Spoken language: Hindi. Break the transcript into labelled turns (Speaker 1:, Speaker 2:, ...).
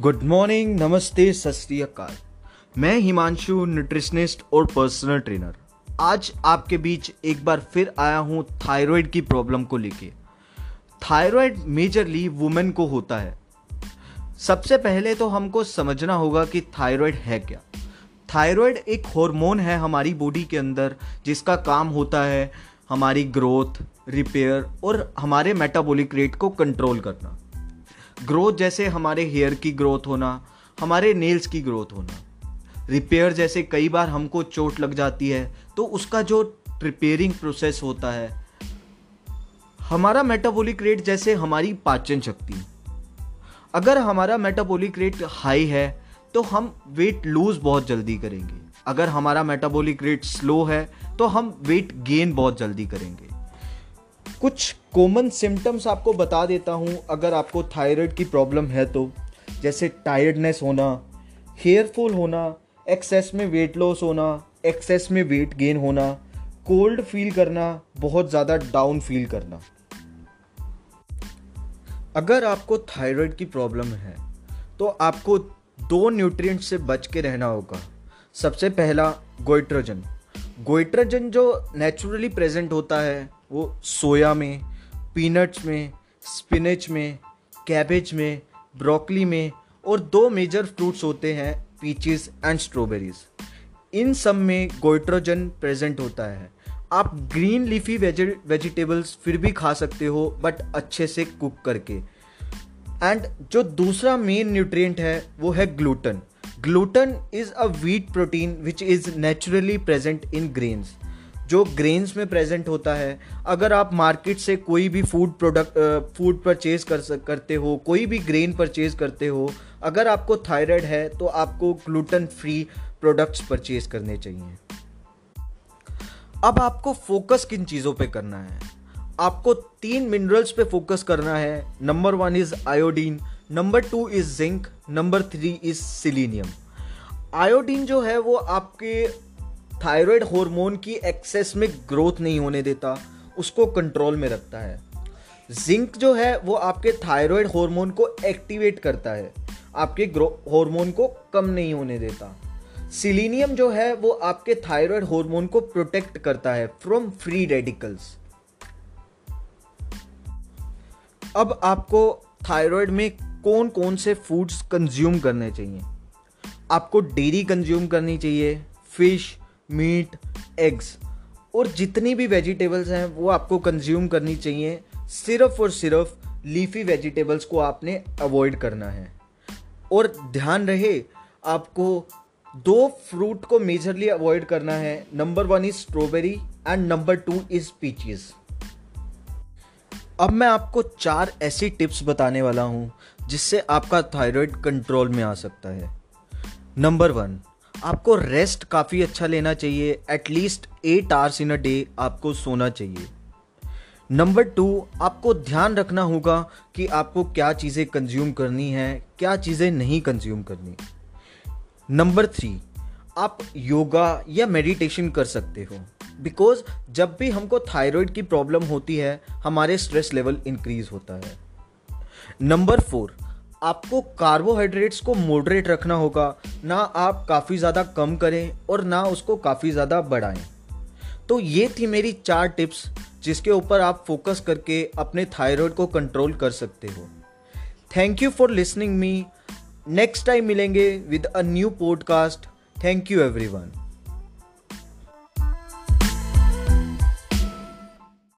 Speaker 1: गुड मॉर्निंग नमस्ते सत मैं हिमांशु न्यूट्रिशनिस्ट और पर्सनल ट्रेनर आज आपके बीच एक बार फिर आया हूँ थायराइड की प्रॉब्लम को लेके. थायराइड मेजरली वुमेन को होता है. सबसे पहले तो हमको समझना होगा कि थायराइड है क्या. थायराइड एक हार्मोन है हमारी बॉडी के अंदर, जिसका काम होता है हमारी ग्रोथ रिपेयर और हमारे मेटाबॉलिक रेट को कंट्रोल करना. ग्रोथ जैसे हमारे हेयर की ग्रोथ होना, हमारे नेल्स की ग्रोथ होना। रिपेयर जैसे कई बार हमको चोट लग जाती है तो उसका जो रिपेयरिंग प्रोसेस होता है, हमारा मेटाबॉलिक रेट जैसे हमारी पाचन शक्ति। अगर हमारा मेटाबॉलिक रेट हाई है तो हम वेट लूज बहुत जल्दी करेंगे। अगर हमारा मेटाबॉलिक रेट स्लो है तो हम वेट गेन बहुत जल्दी करेंगे। कुछ कॉमन सिम्टम्स आपको बता देता हूँ, अगर आपको थायराइड की प्रॉब्लम है तो। जैसे टायर्डनेस होना हेयरफॉल होना एक्सेस में वेट लॉस होना एक्सेस में वेट गेन होना कोल्ड फील करना, बहुत ज़्यादा डाउन फील करना। अगर आपको थायराइड की प्रॉब्लम है तो आपको दो न्यूट्रिएंट से बच के रहना होगा। सबसे पहला गोइट्रोजन गोइट्रोजन जो नेचुरली प्रेजेंट होता है वो सोया में पीनट्स में स्पिनच में कैबेज में ब्रोकली में और दो मेजर फ्रूट्स होते हैं पीचेस एंड स्ट्रॉबेरीज इन सब में गोइट्रोजन प्रेजेंट होता है। आप ग्रीन लीफी वेजिटेबल्स फिर भी खा सकते हो बट अच्छे से कुक करके। एंड जो दूसरा मेन न्यूट्रिएंट है, वो है gluten gluten is a wheat protein which is naturally present in grains जो ग्रेन्स में प्रेजेंट होता है, अगर आप मार्केट से कोई भी फ़ूड प्रोडक्ट फ़ूड परचेज कर करते हो, कोई भी ग्रेन परचेज करते हो, अगर आपको थायराइड है तो आपको ग्लूटन फ्री प्रोडक्ट्स परचेज करने चाहिए। अब आपको फोकस किन चीज़ों पे करना है? आपको तीन मिनरल्स पे फोकस करना है। Number one is iodine number two is zinc number three is selenium iodine जो है, वो आपके थायराइड हार्मोन की एक्सेस में ग्रोथ नहीं होने देता, उसको कंट्रोल में रखता है। जिंक जो है, वो आपके थायराइड हार्मोन को एक्टिवेट करता है। आपके हार्मोन को कम नहीं होने देता। सिलीनियम जो है, वो आपके थायराइड हार्मोन को प्रोटेक्ट करता है फ्रॉम फ्री रेडिकल्स अब आपको थायराइड में कौन कौन से फूड्स कंज्यूम करने चाहिए? आपको डेयरी कंज्यूम करनी चाहिए फ़िश मीट, एग्स और जितनी भी वेजिटेबल्स हैं, वो आपको कंज्यूम करनी चाहिए। सिर्फ़ और सिर्फ़ लीफी वेजिटेबल्स को आपने अवॉइड करना है। और ध्यान रहे, आपको दो फ्रूट को मेजरली अवॉइड करना है। Number one is strawberry and number two is peaches अब मैं आपको चार ऐसी टिप्स बताने वाला हूँ, जिससे आपका थायराइड कंट्रोल में आ सकता है। नंबर वन आपको रेस्ट काफ़ी अच्छा लेना चाहिए at least eight hours in a day आपको सोना चाहिए। नंबर टू आपको ध्यान रखना होगा कि आपको क्या चीज़ें कंज्यूम करनी है, क्या चीज़ें नहीं कंज्यूम करनी। नंबर थ्री आप योगा या मेडिटेशन कर सकते हो। बिकॉज़ जब भी हमको थायराइड की प्रॉब्लम होती है, हमारे स्ट्रेस लेवल इंक्रीज होता है। नंबर फोर आपको कार्बोहाइड्रेट्स को मॉडरेट रखना होगा। ना आप काफ़ी ज़्यादा कम करें और ना उसको काफ़ी ज़्यादा बढ़ाएँ। तो ये थी मेरी चार टिप्स जिसके ऊपर आप फोकस करके अपने थायराइड को कंट्रोल कर सकते हो। Thank you for listening me next time मिलेंगे with a new podcast thank you everyone